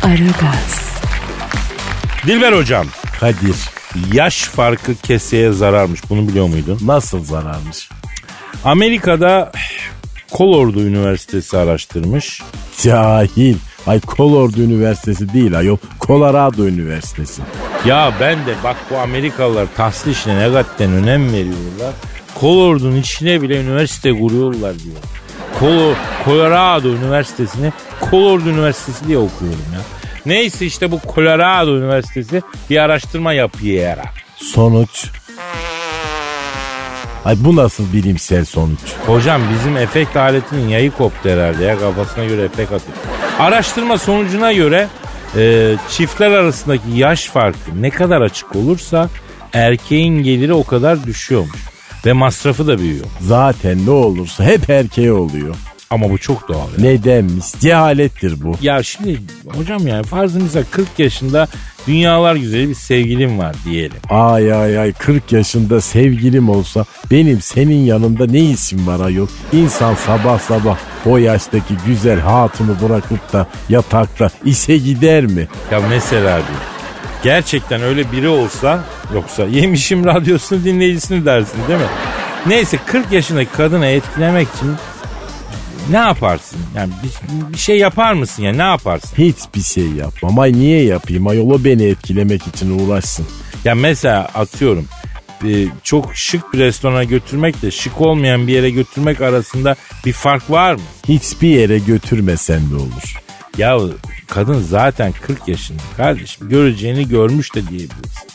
Aragaz, Dilber hocam Kadir yaş farkı keseye zararmış bunu biliyor muydun? nasıl zararmış? Amerika'da Colorado Üniversitesi araştırmış. Cahil. Ay Colorado Üniversitesi değil ayol. Colorado Üniversitesi. Ya ben de bak bu Amerikalılar tahsil işine ne kadar önem veriyorlar. Colorado'nun içine bile üniversite kuruyorlar diyor. Colo, Colorado Üniversitesi'ni Colorado Üniversitesi diye okuyorum ya. Neyse işte bu Colorado Üniversitesi bir araştırma yapıyor yara. Sonuç. Ay bu nasıl bilimsel sonuç? Hocam bizim efekt aletinin yayı koptu herhalde ya kafasına göre efekt atıyor. Araştırma sonucuna göre e, çiftler arasındaki yaş farkı ne kadar açık olursa erkeğin geliri o kadar düşüyormuş. Ve masrafı da büyüyor. Zaten ne olursa hep erkeğe oluyor. Ama bu çok doğal. ya. Nedenmiş? Cehalettir bu. Ya şimdi hocam yani farzı misal 40 yaşında dünyalar güzeli bir sevgilim var diyelim. Ay ay ay 40 yaşında sevgilim olsa benim senin yanında ne işim var ayol? İnsan sabah sabah o yaştaki güzel hatunu bırakıp da yatakta işe gider mi? Ya mesela diyor. Gerçekten öyle biri olsa yoksa yemişim radyosunu dinleyicisini dersin değil mi? Neyse 40 yaşındaki kadını etkilemek için ne yaparsın? Yani bir, bir şey yapar mısın ya ne yaparsın? Hiçbir şey yapmam. Ay niye yapayım? Ayol o beni etkilemek için uğraşsın. Ya mesela atıyorum e, çok şık bir restorana götürmekle şık olmayan bir yere götürmek arasında bir fark var mı? Hiçbir yere götürmesen de olur. Ya kadın zaten 40 yaşında kardeşim göreceğini görmüş de diyebilirsin.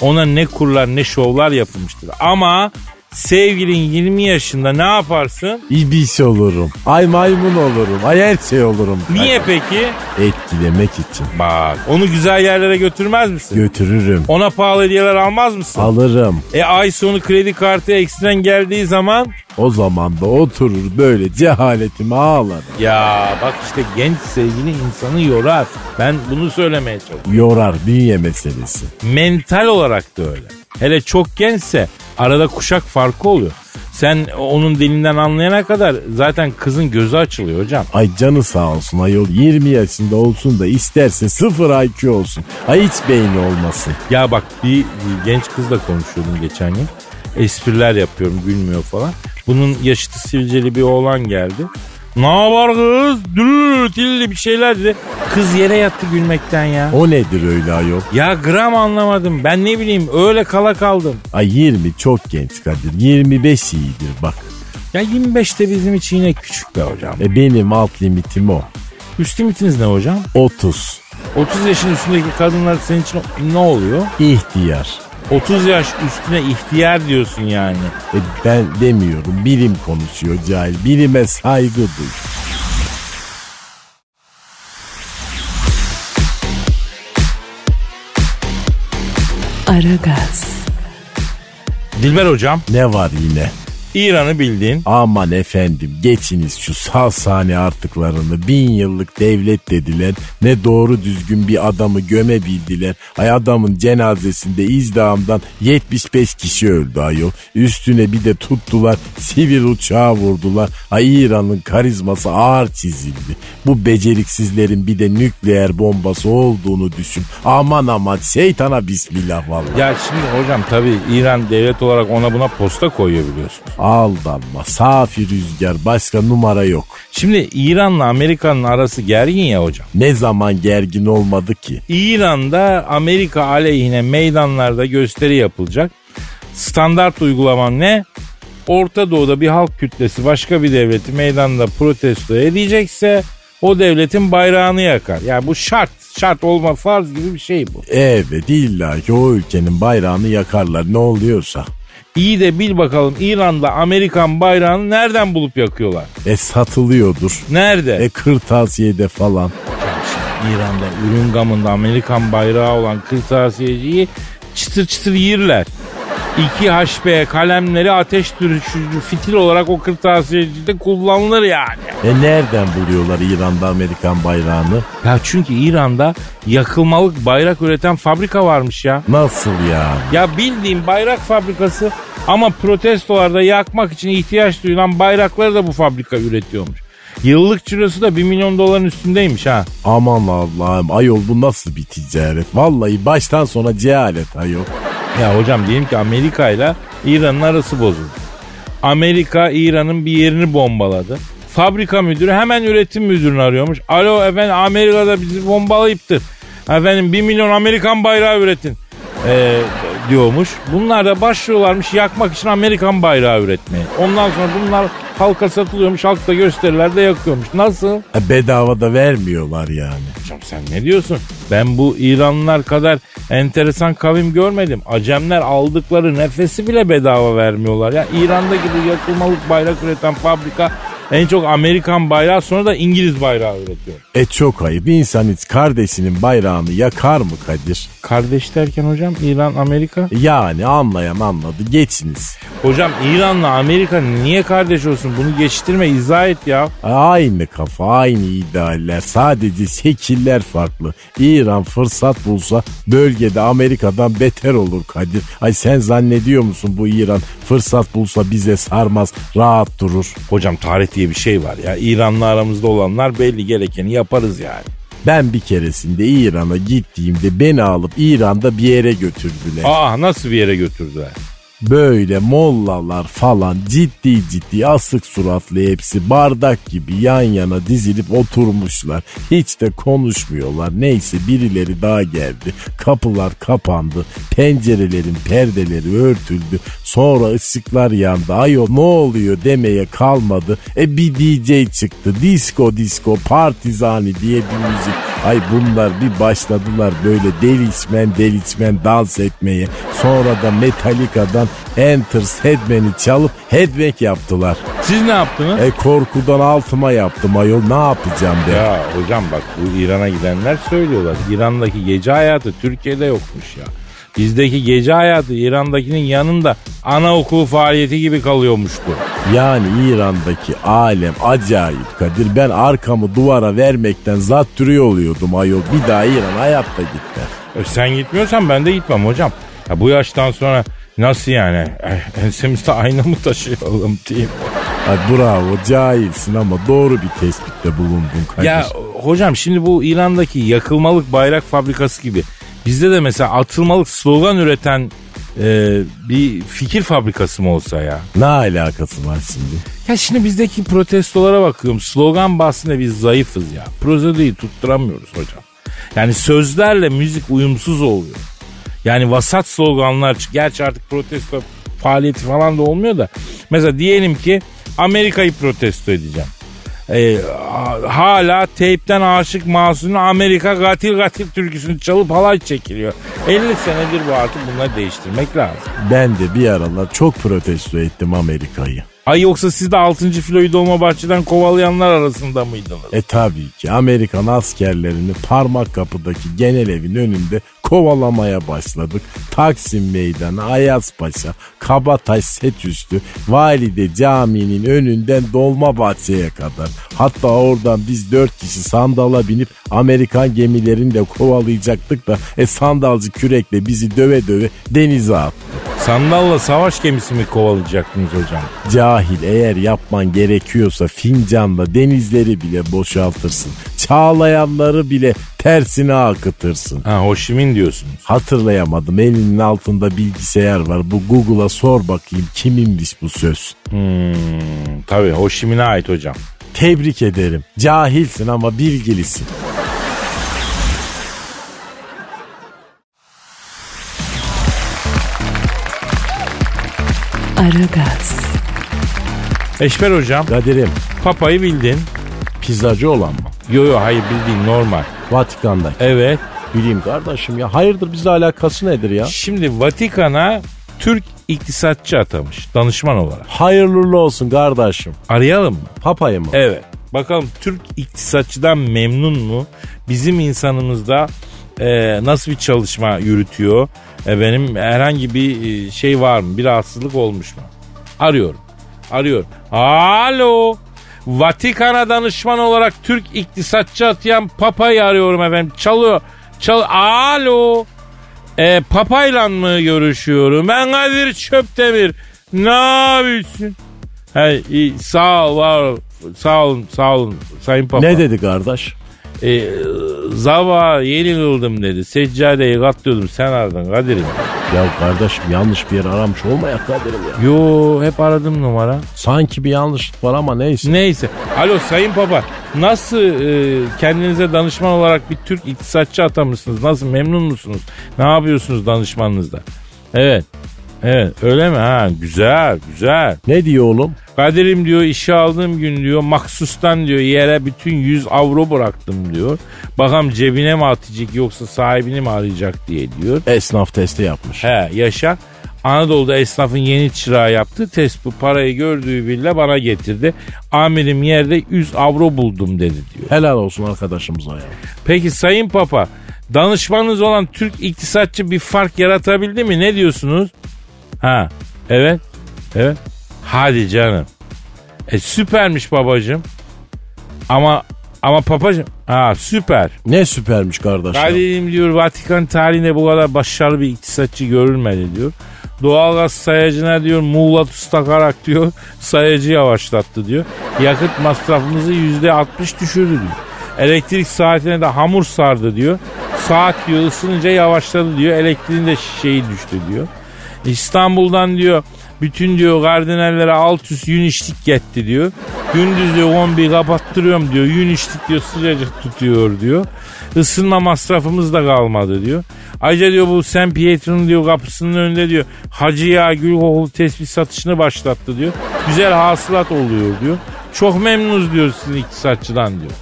Ona ne kurlar ne şovlar yapılmıştır ama sevgilin 20 yaşında ne yaparsın? İbis olurum. Ay maymun olurum. Ay her şey olurum. Niye peki? Etkilemek için. Bak onu güzel yerlere götürmez misin? Götürürüm. Ona pahalı hediyeler almaz mısın? Alırım. E ay sonu kredi kartı ekstren geldiği zaman O zaman da oturur böyle cehaletimi ağlarım. ya bak işte genç sevgili insanı yorar. Ben bunu söylemeye çalışıyorum. Yorar bünye meselesi. Mental olarak da öyle. Hele çok gençse arada kuşak farkı oluyor. Sen onun dilinden anlayana kadar zaten kızın gözü açılıyor hocam. Ay canı sağ olsun ayol 20 yaşında olsun da isterse sıfır IQ olsun. Ay hiç beyni olmasın. Ya bak bir, bir genç kızla konuşuyordum geçen gün. Espriler yapıyorum gülmüyor falan. Bunun yaşıtı sivilceli bir oğlan geldi. Ne var kız? Dülülü tilli bir şeyler dedi. Kız yere yattı gülmekten ya. O nedir öyle ayol? Ya gram anlamadım. Ben ne bileyim öyle kala kaldım. Ay 20 çok genç Kadir. 25 iyidir bak. Ya 25'te bizim için yine küçük be hocam. E benim alt limitim o. Üst limitiniz ne hocam? 30. 30 yaşın üstündeki kadınlar senin için ne oluyor? İhtiyar. 30 yaş üstüne ihtiyar diyorsun yani. E ben demiyorum bilim konuşuyor cahil. Bilime saygı duy. Aragaz, Dilber hocam Ne var yine? İran'ı bildin. Aman efendim geçiniz şu salsane artıklarını bin yıllık devlet dediler ne doğru düzgün bir adamı gömebildiler. Ay adamın cenazesinde izdihamdan 75 kişi öldü ayol. Üstüne bir de tuttular sivil uçağa vurdular. Ay İran'ın karizması ağır çizildi. Bu beceriksizlerin bir de nükleer bombası olduğunu düşün. Aman aman şeytana bismillah vallahi. Ya şimdi hocam tabii İran devlet olarak ona buna posta koyuyor biliyorsun. Aldanma safi rüzgar başka numara yok. Şimdi İran'la Amerika'nın arası gergin ya hocam. Ne zaman gergin olmadı ki? İran'da Amerika aleyhine meydanlarda gösteri yapılacak. Standart uygulama ne? Orta Doğu'da bir halk kütlesi başka bir devleti meydanda protesto edecekse o devletin bayrağını yakar. Yani bu şart. Şart olma farz gibi bir şey bu. Evet illa ki o ülkenin bayrağını yakarlar ne oluyorsa. İyi de bil bakalım İran'da Amerikan bayrağını nereden bulup yakıyorlar? E satılıyordur. Nerede? E kırtasiyede falan. İran'da ürün gamında Amerikan bayrağı olan kırtasiyeciyi çıtır çıtır yirler. İki HP kalemleri ateş düşürücü fitil olarak o kırtasiyecide kullanılır yani. E nereden buluyorlar İran'da Amerikan bayrağını? Ya çünkü İran'da yakılmalık bayrak üreten fabrika varmış ya. Nasıl yani? Ya bildiğim bayrak fabrikası ama protestolarda yakmak için ihtiyaç duyulan bayrakları da bu fabrika üretiyormuş. Yıllık cirosu da 1 milyon doların üstündeymiş ha. Aman Allah'ım ayol bu nasıl bir ticaret? Vallahi baştan sona cehalet ayol. Ya hocam diyelim ki Amerika ile İran'ın arası bozuldu. Amerika İran'ın bir yerini bombaladı. Fabrika müdürü hemen üretim müdürünü arıyormuş. Alo efendim Amerika'da bizi bombalayıptır. Efendim 1 milyon Amerikan bayrağı üretin. Ee, diyormuş. Bunlar da başlıyorlarmış yakmak için Amerikan bayrağı üretmeye. Ondan sonra bunlar halka satılıyormuş. Halk da gösterilerde yakıyormuş. Nasıl? E bedava da vermiyorlar yani. Hocam sen ne diyorsun? Ben bu İranlılar kadar enteresan kavim görmedim. Acemler aldıkları nefesi bile bedava vermiyorlar. Ya İran'da gibi yakılmalık bayrak üreten fabrika en çok Amerikan bayrağı sonra da İngiliz bayrağı üretiyor. E çok ayıp. İnsan hiç kardeşinin bayrağını yakar mı Kadir? Kardeş derken hocam İran, Amerika. Yani anlayan anladı. Geçiniz. Hocam İran'la Amerika niye kardeş olsun? Bunu geçiştirme izah et ya. Aynı kafa, aynı idealler. Sadece şekiller farklı. İran fırsat bulsa bölgede Amerika'dan beter olur Kadir. Ay sen zannediyor musun bu İran fırsat bulsa bize sarmaz, rahat durur. Hocam tarih diye bir şey var ya. İran'la aramızda olanlar belli gerekeni yaparız yani. Ben bir keresinde İran'a gittiğimde beni alıp İran'da bir yere götürdüler. Aa nasıl bir yere götürdüler? Böyle mollalar falan ciddi ciddi asık suratlı hepsi bardak gibi yan yana dizilip oturmuşlar. Hiç de konuşmuyorlar. Neyse birileri daha geldi. Kapılar kapandı. Pencerelerin perdeleri örtüldü. Sonra ışıklar yandı. Ayo ne oluyor demeye kalmadı. E bir DJ çıktı. Disco disco partizani diye bir müzik. Ay bunlar bir başladılar böyle delişmen delişmen dans etmeye. Sonra da Metallica'dan Enter Headman'i çalıp headbang yaptılar. Siz ne yaptınız? E korkudan altıma yaptım ayol ne yapacağım be. Ya hocam bak bu İran'a gidenler söylüyorlar. İran'daki gece hayatı Türkiye'de yokmuş ya. Bizdeki gece hayatı İran'dakinin yanında anaokulu faaliyeti gibi kalıyormuştu. Yani İran'daki alem acayip Kadir. Ben arkamı duvara vermekten zattürüyor oluyordum ayol. Bir daha İran hayatta gitti. E sen gitmiyorsan ben de gitmem hocam. Ya bu yaştan sonra nasıl yani? Ensemizde ayna mı taşıyalım diyeyim. Ay bravo cahilsin ama doğru bir tespitte bulundun Kadir. Ya hocam şimdi bu İran'daki yakılmalık bayrak fabrikası gibi bizde de mesela atılmalık slogan üreten e, bir fikir fabrikası mı olsa ya? Ne alakası var şimdi? Ya şimdi bizdeki protestolara bakıyorum. Slogan bahsinde biz zayıfız ya. Prozeduyu tutturamıyoruz hocam. Yani sözlerle müzik uyumsuz oluyor. Yani vasat sloganlar gerçi artık protesto faaliyeti falan da olmuyor da. Mesela diyelim ki Amerika'yı protesto edeceğim. e, hala teypten aşık Mahsun'un Amerika katil katil türküsünü çalıp halay çekiliyor. 50 senedir bu artık bunları değiştirmek lazım. Ben de bir aralar çok protesto ettim Amerika'yı. Ay yoksa siz de 6. filoyu Dolmabahçe'den kovalayanlar arasında mıydınız? E tabii ki Amerikan askerlerini parmak kapıdaki genel evin önünde kovalamaya başladık. Taksim Meydanı, Ayazpaşa, Kabataş set üstü, Valide Camii'nin önünden Dolmabahçe'ye kadar. Hatta oradan biz dört kişi sandala binip Amerikan gemilerini de kovalayacaktık da e sandalcı kürekle bizi döve döve denize attı. Sandalla savaş gemisi mi kovalayacaktınız hocam? Cahil eğer yapman gerekiyorsa fincanla denizleri bile boşaltırsın. Çağlayanları bile tersine akıtırsın. Ha Hoşimin diyorsunuz. Hatırlayamadım elinin altında bilgisayar var. Bu Google'a sor bakayım kiminmiş bu söz. Hmm, tabii Hoşimin'e ait hocam. Tebrik ederim. Cahilsin ama bilgilisin. Aragaz, Eşber hocam Kadir'im papayı bildin. pizzacı olan mı? Yo yo hayır bildiğin normal. Vatikan'da. Evet. Bileyim kardeşim ya. Hayırdır bizle alakası nedir ya? Şimdi Vatikan'a Türk iktisatçı atamış danışman olarak. Hayırlı olsun kardeşim. Arayalım mı? Papayı mı? Evet. Bakalım Türk iktisatçıdan memnun mu? Bizim insanımızda e, nasıl bir çalışma yürütüyor? E, benim herhangi bir e, şey var mı? Bir rahatsızlık olmuş mu? Arıyorum. Arıyorum. Alo. Vatikan'a danışman olarak Türk iktisatçı atayan Papa'yı arıyorum efendim. Çalıyor. Çal Alo. E, Papa'yla mı görüşüyorum? Ben Kadir Çöptemir. Ne yapıyorsun? He, iyi, sağ ol, var ol. Sağ olun, sağ olun Sayın Papa. Ne dedi kardeş? E, zava yeni kıldım dedi. Seccadeyi katlıyordum sen aradın Kadir'im. Ya kardeşim yanlış bir yer aramış olmayak Kadir'im ya. Yo hep aradım numara. Sanki bir yanlışlık var ama neyse. Neyse. Alo Sayın Papa. Nasıl e, kendinize danışman olarak bir Türk iktisatçı atamışsınız? Nasıl memnun musunuz? Ne yapıyorsunuz danışmanınızda? Evet. Evet öyle mi? Ha güzel güzel. Ne diyor oğlum? Kadir'im diyor işe aldığım gün diyor maksustan diyor yere bütün 100 avro bıraktım diyor. Bakalım cebine mi atacak yoksa sahibini mi arayacak diye diyor. Esnaf testi yapmış. He yaşa. Anadolu'da esnafın yeni çırağı yaptı. Test bu parayı gördüğü bile bana getirdi. Amirim yerde 100 avro buldum dedi diyor. Helal olsun arkadaşımıza ya. Peki Sayın Papa danışmanınız olan Türk iktisatçı bir fark yaratabildi mi? Ne diyorsunuz? Ha evet evet. Hadi canım. E süpermiş babacım. Ama ama papacım ha süper. Ne süpermiş kardeş. Kadir'im diyor Vatikan tarihinde bu kadar başarılı bir iktisatçı görülmedi diyor. Doğalgaz sayacına diyor muğlat takarak diyor sayacı yavaşlattı diyor. Yakıt masrafımızı yüzde altmış düşürdü diyor. Elektrik saatine de hamur sardı diyor. Saat diyor ısınınca yavaşladı diyor. Elektriğin de şeyi düştü diyor. İstanbul'dan diyor bütün diyor kardinallere alt üst yün içtik gitti diyor. Gündüz diyor kombiyi kapattırıyorum diyor. Yün içtik diyor sıcacık tutuyor diyor. Isınma masrafımız da kalmadı diyor. Ayrıca diyor bu St. Pietro'nun diyor kapısının önünde diyor hacı yağ gül kokulu tespih satışını başlattı diyor. Güzel hasılat oluyor diyor. Çok memnunuz diyor sizin iktisatçıdan diyor.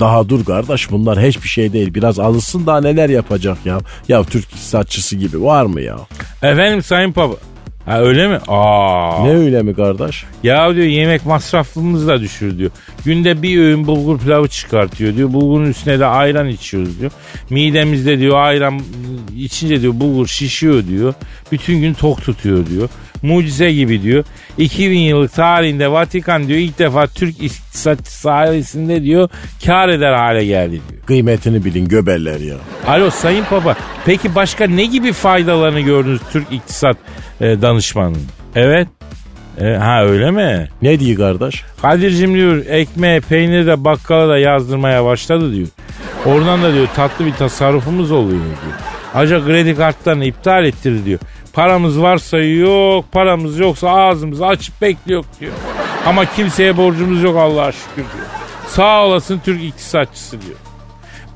Daha dur kardeş bunlar hiçbir şey değil. Biraz alışsın daha neler yapacak ya. Ya Türk iktisatçısı gibi var mı ya? Efendim Sayın Papa. Ha öyle mi? Aa. Ne öyle mi kardeş? Ya diyor yemek masrafımızı da düşür diyor. Günde bir öğün bulgur pilavı çıkartıyor diyor. Bulgurun üstüne de ayran içiyoruz diyor. Midemizde diyor ayran içince diyor bulgur şişiyor diyor. Bütün gün tok tutuyor diyor. Mucize gibi diyor. 2000 yıllık tarihinde Vatikan diyor ilk defa Türk iktisatçı sayesinde diyor kar eder hale geldi diyor. Kıymetini bilin göbeller ya. Alo Sayın Papa peki başka ne gibi faydalarını gördünüz Türk iktisat e, danışmanının? Evet. E, ha öyle mi? Ne diyor kardeş? Kadir'cim diyor ekmeğe peyniri de bakkala da yazdırmaya başladı diyor. Oradan da diyor tatlı bir tasarrufumuz oluyor diyor. Ancak kredi kartlarını iptal ettir diyor. Paramız varsa yok, paramız yoksa ağzımızı açıp bekliyor diyor. Ama kimseye borcumuz yok Allah'a şükür diyor. Sağ olasın Türk iktisatçısı diyor.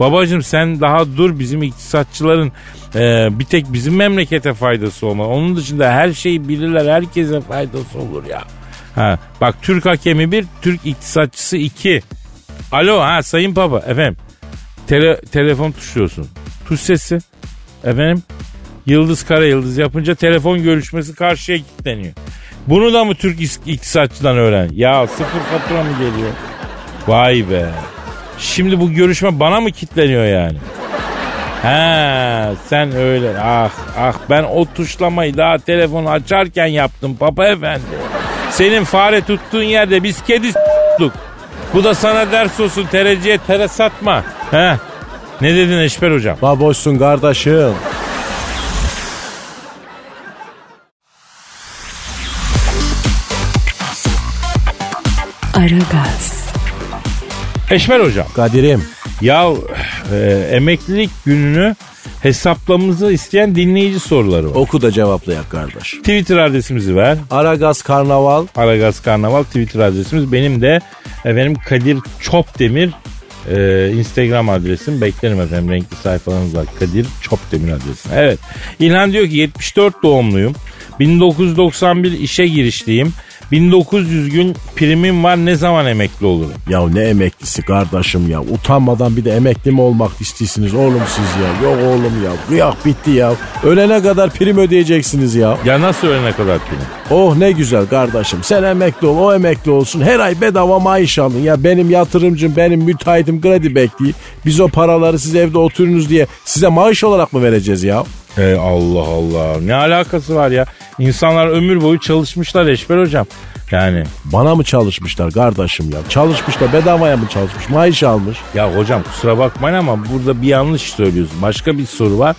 Babacım sen daha dur bizim iktisatçıların e, bir tek bizim memlekete faydası olmaz. Onun dışında her şeyi bilirler herkese faydası olur ya. Ha, bak Türk hakemi bir, Türk iktisatçısı iki. Alo ha sayın papa efendim. Tele, telefon tuşluyorsun. Tuş sesi. Efendim yıldız kara yıldız yapınca telefon görüşmesi karşıya kilitleniyor. Bunu da mı Türk is- iktisatçıdan öğren? Ya sıfır fatura mı geliyor? Vay be. Şimdi bu görüşme bana mı kilitleniyor yani? He sen öyle ah ah ben o tuşlamayı daha telefonu açarken yaptım papa efendi. Senin fare tuttuğun yerde biz kedi s**tuk. Bu da sana ders olsun tereciye tere satma. He ne dedin Eşber hocam? Baboşsun kardeşim. Aragaz, Eşber hocam Kadir'im. ya e, emeklilik gününü hesaplamamızı isteyen dinleyici soruları var. Oku da cevaplayak kardeş. Twitter adresimizi ver. Aragaz Karnaval. Aragaz Karnaval Twitter adresimiz. Benim de efendim Kadir Çopdemir e, Instagram adresim. Beklerim efendim renkli sayfalarınızda Kadir Çopdemir adresim. Evet. İlhan diyor ki 74 doğumluyum. 1991 işe girişliyim. 1900 gün primim var ne zaman emekli olurum? Ya ne emeklisi kardeşim ya. Utanmadan bir de emekli mi olmak istiyorsunuz oğlum siz ya. Yok oğlum ya. Kıyak bitti ya. Ölene kadar prim ödeyeceksiniz ya. Ya nasıl ölene kadar prim? Oh ne güzel kardeşim. Sen emekli ol o emekli olsun. Her ay bedava maaş alın. Ya benim yatırımcım benim müteahhitim kredi bekliyor. Biz o paraları siz evde oturunuz diye size maaş olarak mı vereceğiz ya? Ey Allah Allah ne alakası var ya? İnsanlar ömür boyu çalışmışlar Eşber hocam. Yani Bana mı çalışmışlar kardeşim ya? Çalışmış da bedavaya mı çalışmış? Maaş almış. Ya hocam kusura bakmayın ama burada bir yanlış söylüyorsun. Başka bir soru var.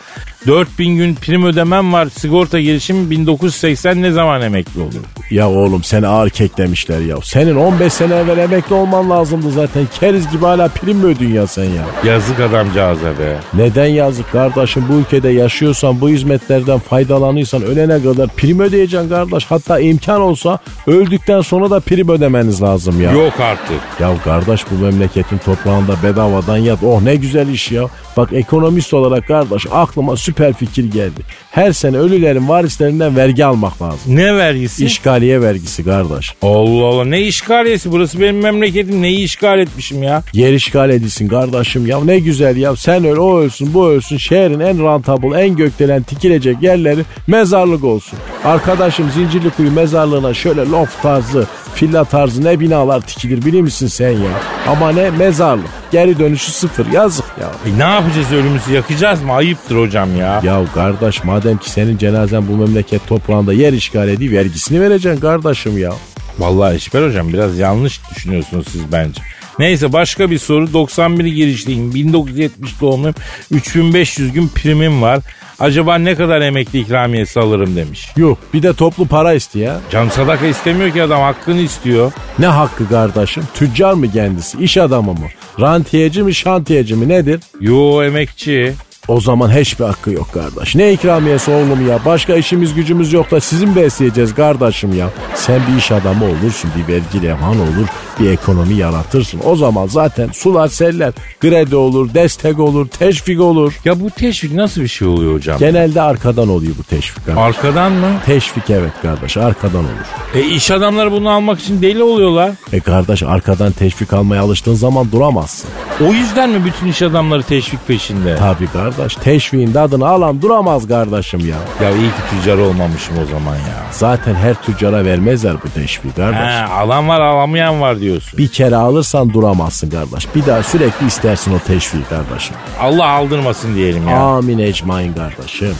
4000 gün prim ödemem var. Sigorta girişim 1980 ne zaman emekli oluyor? Ya oğlum seni ağır keklemişler ya. Senin 15 sene evvel emekli olman lazımdı zaten. Keriz gibi hala prim mi ödün ya sen ya? Yazık adamcağıza be. Neden yazık kardeşim bu ülkede yaşıyorsan bu hizmetlerden faydalanıyorsan ölene kadar prim ödeyeceksin kardeş. Hatta imkan olsa öldükten sonra da prim ödemeniz lazım ya. Yok artık. Ya kardeş bu memleketin toprağında bedavadan yat. Oh ne güzel iş ya. Bak ekonomist olarak kardeş aklıma süper fikir geldi. Her sene ölülerin varislerinden vergi almak lazım. Ne vergisi? İşgaliye vergisi kardeş. Allah Allah ne işgaliyesi burası benim memleketim neyi işgal etmişim ya? Yer işgal edilsin kardeşim ya ne güzel ya sen öl o ölsün bu ölsün şehrin en rentable en gökdelen dikilecek yerleri mezarlık olsun. Arkadaşım Zincirlikuyu mezarlığına şöyle loft tarzı villa tarzı ne binalar dikilir bilir misin sen ya? Ama ne mezarlık geri dönüşü sıfır yazık ya. E ne yapacağız ölümümüzü yakacağız mı? Ayıptır hocam ya. Ya kardeş madem ki senin cenazen bu memleket toprağında yer işgal ediyor vergisini vereceksin kardeşim ya. Vallahi Eşber hocam biraz yanlış düşünüyorsunuz siz bence. Neyse başka bir soru. 91 girişliyim. 1970 doğumluyum. 3500 gün primim var. Acaba ne kadar emekli ikramiyesi alırım demiş. Yok bir de toplu para istiyor. Can sadaka istemiyor ki adam hakkını istiyor. Ne hakkı kardeşim? Tüccar mı kendisi? İş adamı mı? Rantiyeci mi şantiyeci mi nedir? Yo emekçi. O zaman hiçbir hakkı yok kardeş. Ne ikramiyesi oğlum ya? Başka işimiz gücümüz yok da sizin besleyeceğiz kardeşim ya. Sen bir iş adamı olursun, bir vergi levhan olur, bir ekonomi yaratırsın. O zaman zaten sular seller, kredi olur, destek olur, teşvik olur. Ya bu teşvik nasıl bir şey oluyor hocam? Genelde arkadan oluyor bu teşvik kardeş. Arkadan mı? Teşvik evet kardeş arkadan olur. E iş adamları bunu almak için deli oluyorlar. E kardeş arkadan teşvik almaya alıştığın zaman duramazsın. O yüzden mi bütün iş adamları teşvik peşinde? Tabii kardeş teşviğin tadını alan duramaz kardeşim ya. Ya iyi ki tüccar olmamışım o zaman ya. Zaten her tüccara vermezler bu teşvik kardeş. He, alan var alamayan var diyorsun. Bir kere alırsan duramazsın kardeş. Bir daha sürekli istersin o teşviği kardeşim. Allah aldırmasın diyelim ya. Amin ecmain kardeşim.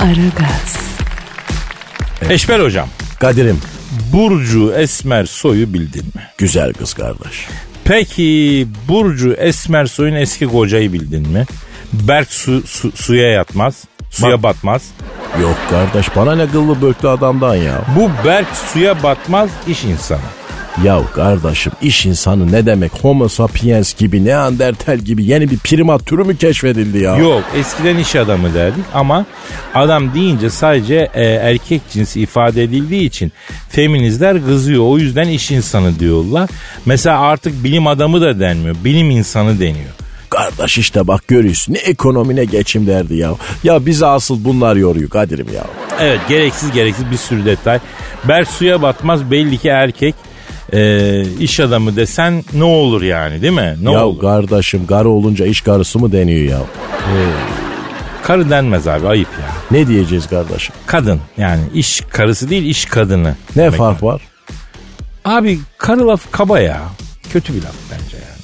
Aragaz, Eşber hocam. Kadir'im Burcu Esmer Soy'u bildin mi? güzel kız kardeş. Peki Burcu Esmer Soy'un eski kocayı bildin mi? Berk su, su- suya yatmaz. Suya Bak- batmaz. Yok kardeş bana ne kıllı böklü adamdan ya. Bu Berk suya batmaz iş insanı. Ya kardeşim iş insanı ne demek homo sapiens gibi neandertal gibi yeni bir primat türü mü keşfedildi ya? Yok eskiden iş adamı derdik ama adam deyince sadece e, erkek cinsi ifade edildiği için feministler kızıyor. O yüzden iş insanı diyorlar. Mesela artık bilim adamı da denmiyor. Bilim insanı deniyor. kardeş işte bak görüyorsun ne ekonomi ne geçim derdi ya. Ya bizi asıl bunlar yoruyor Kadir'im ya. Evet gereksiz gereksiz bir sürü detay. Berk suya batmaz belli ki erkek e, iş adamı desen ne olur yani değil mi? Ne ya olur? kardeşim karı olunca iş karısı mı deniyor ya? Karı denmez abi ayıp ya. Ne diyeceğiz kardeşim? Kadın yani iş karısı değil iş kadını. Ne fark var? Abi karı laf kaba ya. Kötü bir laf bence yani.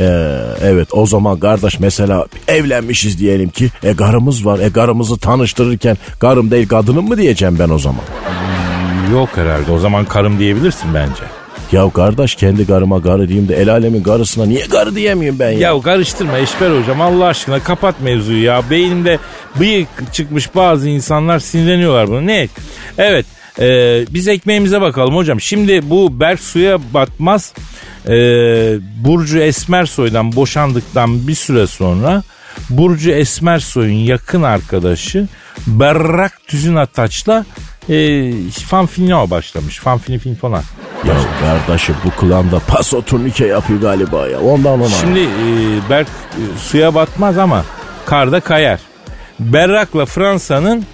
Ee, evet o zaman kardeş mesela evlenmişiz diyelim ki e karımız var e karımızı tanıştırırken karım değil kadınım mı diyeceğim ben o zaman. Yok herhalde o zaman karım diyebilirsin bence. Ya kardeş kendi karıma karı diyeyim de el alemin karısına niye karı diyemiyorum ben ya? Ya karıştırma Eşber hocam Allah aşkına kapat mevzuyu ya. Beynimde bıyık çıkmış bazı insanlar sinirleniyorlar bunu. Ne? Evet e, biz ekmeğimize bakalım hocam. Şimdi bu Berk suya batmaz. E, Burcu Esmersoy'dan boşandıktan bir süre sonra Burcu Esmersoy'un yakın arkadaşı Berrak Tüzün Ataç'la e, fanfinliğe başlamış. Fanfini fin falan. Ya kardeşim bu klanda paso turnike yapıyor galiba ya ondan ona. Şimdi e, Berk e, suya batmaz ama karda kayar. Berrak'la Fransa'nın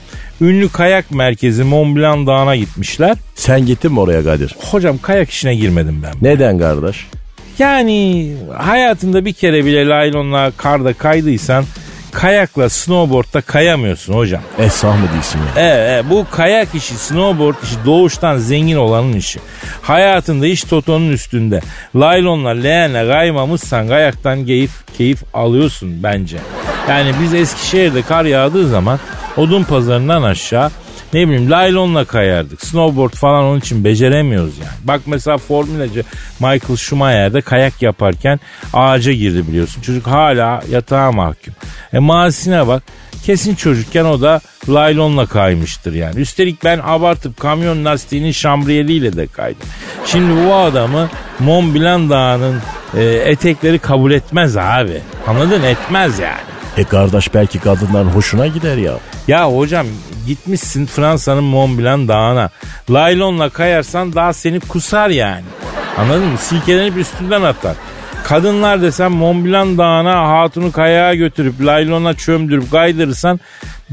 ünlü kayak merkezi Mont Blanc Dağı'na gitmişler. Sen gittin mi oraya Kadir? Hocam kayak işine girmedim ben. Neden kardeş? Yani hayatında bir kere bile laylonla karda kaydıysan kayakla snowboardda kayamıyorsun hocam. Esah mı değilsin ya? Evet, evet, bu kayak işi, snowboard işi doğuştan zengin olanın işi. Hayatında iş totonun üstünde. Laylonla, leğenle kaymamışsan kayaktan keyif, keyif alıyorsun bence. Yani biz Eskişehir'de kar yağdığı zaman odun pazarından aşağı ne bileyim laylonla kayardık. Snowboard falan onun için beceremiyoruz yani. Bak mesela formülacı Michael Schumacher'de kayak yaparken ağaca girdi biliyorsun. Çocuk hala yatağa mahkum. E mazisine bak. Kesin çocukken o da laylonla kaymıştır yani. Üstelik ben abartıp kamyon lastiğinin şambriyeliyle de kaydım. Şimdi bu adamı Mont Blanc Dağı'nın e, etekleri kabul etmez abi. Anladın? Etmez yani. E kardeş belki kadınların hoşuna gider ya. Ya hocam gitmişsin Fransa'nın Mont Blanc dağına. Laylonla kayarsan daha seni kusar yani. Anladın mı? Silkelenip üstünden atar. Kadınlar desem Mont Blanc dağına hatunu kayağa götürüp laylona çömdürüp kaydırırsan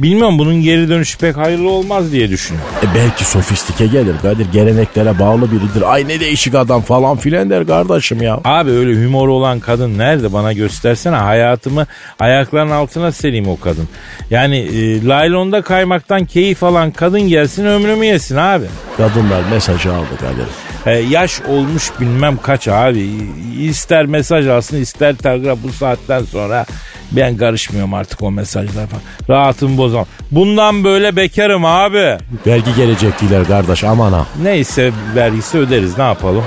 bilmiyorum bunun geri dönüşü pek hayırlı olmaz diye düşünüyorum. E belki sofistike gelir Kadir geleneklere bağlı biridir. Ay ne değişik adam falan filan der kardeşim ya. Abi öyle humor olan kadın nerede bana göstersene hayatımı ayaklarının altına sereyim o kadın. Yani e, laylonda kaymaktan keyif alan kadın gelsin ömrümü yesin abi. Kadınlar mesajı aldı Kadir. E, yaş olmuş bilmem kaç abi. İster mesaj alsın ister telgraf bu saatten sonra ben karışmıyorum artık o mesajlara falan. Bozamam. Bundan böyle bekarım abi. Vergi gelecek diler kardeş aman ha. Neyse vergisi öderiz ne yapalım.